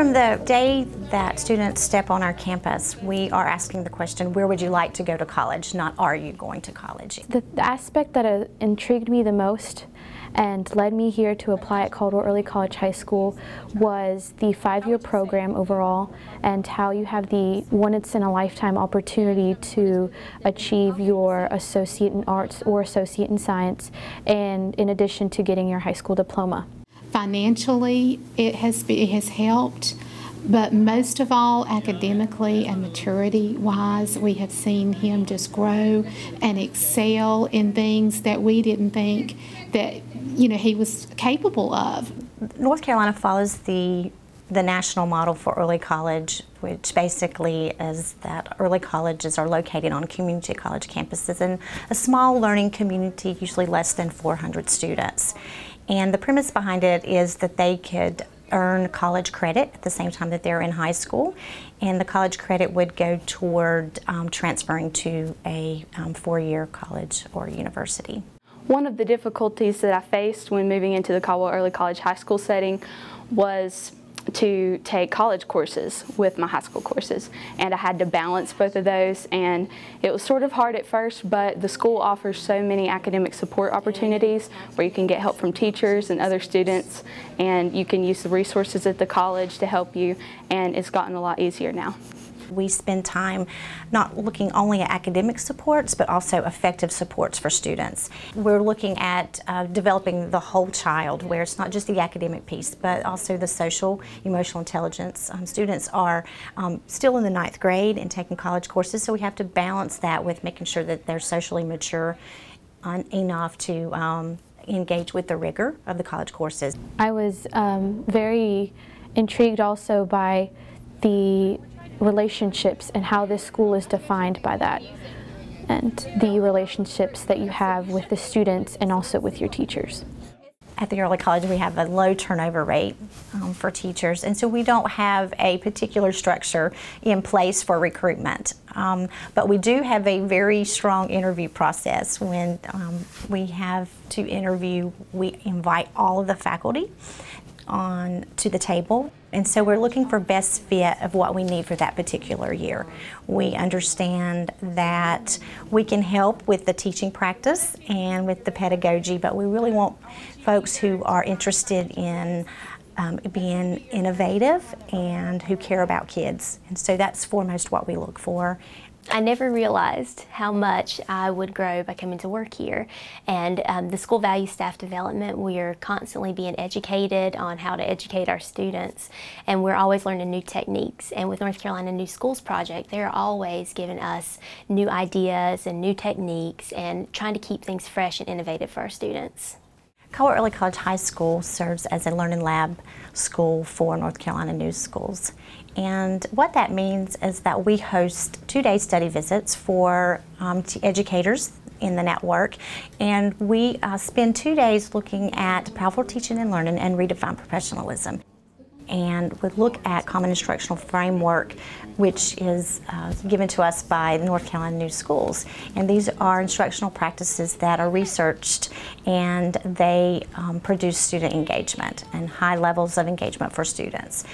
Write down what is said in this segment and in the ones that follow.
From the day that students step on our campus, we are asking the question, where would you like to go to college, not are you going to college? The, the aspect that uh, intrigued me the most and led me here to apply at Caldwell Early College High School was the five-year program overall and how you have the once in a lifetime opportunity to achieve your associate in arts or associate in science and in addition to getting your high school diploma. Financially, it has, it has helped, but most of all, academically and maturity wise, we have seen him just grow and excel in things that we didn't think that you know he was capable of. North Carolina follows the the national model for early college, which basically is that early colleges are located on community college campuses in a small learning community, usually less than 400 students. And the premise behind it is that they could earn college credit at the same time that they're in high school, and the college credit would go toward um, transferring to a um, four-year college or university. One of the difficulties that I faced when moving into the Caldwell Early College High School setting was to take college courses with my high school courses and I had to balance both of those and it was sort of hard at first but the school offers so many academic support opportunities where you can get help from teachers and other students and you can use the resources at the college to help you and it's gotten a lot easier now. We spend time not looking only at academic supports, but also effective supports for students. We're looking at uh, developing the whole child, where it's not just the academic piece, but also the social, emotional intelligence. Um, students are um, still in the ninth grade and taking college courses, so we have to balance that with making sure that they're socially mature enough to um, engage with the rigor of the college courses. I was um, very intrigued also by the relationships and how this school is defined by that and the relationships that you have with the students and also with your teachers. At the early college, we have a low turnover rate um, for teachers, and so we don't have a particular structure in place for recruitment. Um, but we do have a very strong interview process. When um, we have to interview, we invite all of the faculty on to the table. And so we're looking for best fit of what we need for that particular year. We understand that we can help with the teaching practice and with the pedagogy, but we really want folks who are interested in um, being innovative and who care about kids. And so that's foremost what we look for. I never realized how much I would grow by coming to work here. And um, the school value staff development, we are constantly being educated on how to educate our students. And we're always learning new techniques. And with North Carolina New Schools Project, they're always giving us new ideas and new techniques and trying to keep things fresh and innovative for our students. Caldwell Early College High School serves as a learning lab school for North Carolina New Schools. And what that means is that we host two-day study visits for um, educators in the network, and we uh, spend two days looking at powerful teaching and learning and redefine professionalism. And we look at common instructional framework, which is uh, given to us by North Carolina New Schools. And these are instructional practices that are researched and they um, produce student engagement and high levels of engagement for students.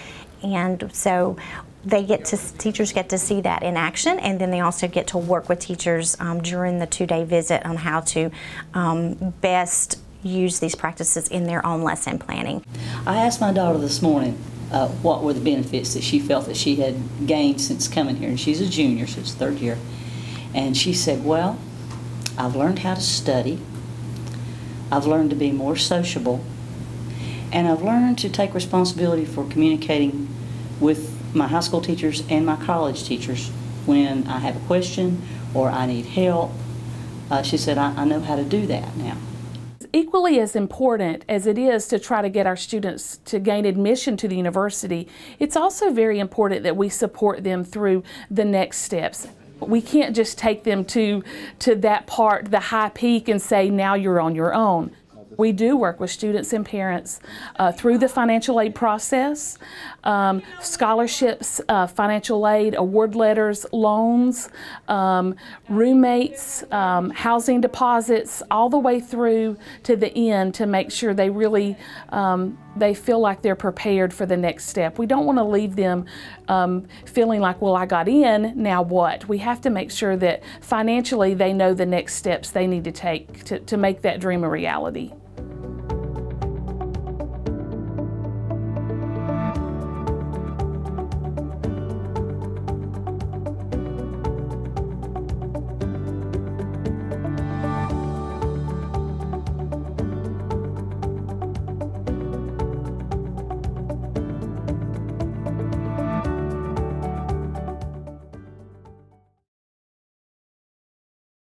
And so they get to teachers get to see that in action and then they also get to work with teachers um, during the two-day visit on how to um, best use these practices in their own lesson planning. I asked my daughter this morning uh, what were the benefits that she felt that she had gained since coming here and she's a junior so it's third year and she said well I've learned how to study I've learned to be more sociable and I've learned to take responsibility for communicating with my high school teachers and my college teachers when I have a question or I need help. Uh, she said, I, I know how to do that now. Equally as important as it is to try to get our students to gain admission to the university, it's also very important that we support them through the next steps. We can't just take them to, to that part, the high peak, and say, now you're on your own. We do work with students and parents uh, through the financial aid process, um, scholarships, uh, financial aid, award letters, loans, um, roommates, um, housing deposits, all the way through to the end to make sure they really um, they feel like they're prepared for the next step. We don't want to leave them um, feeling like, well, I got in, now what? We have to make sure that financially they know the next steps they need to take to, to make that dream a reality.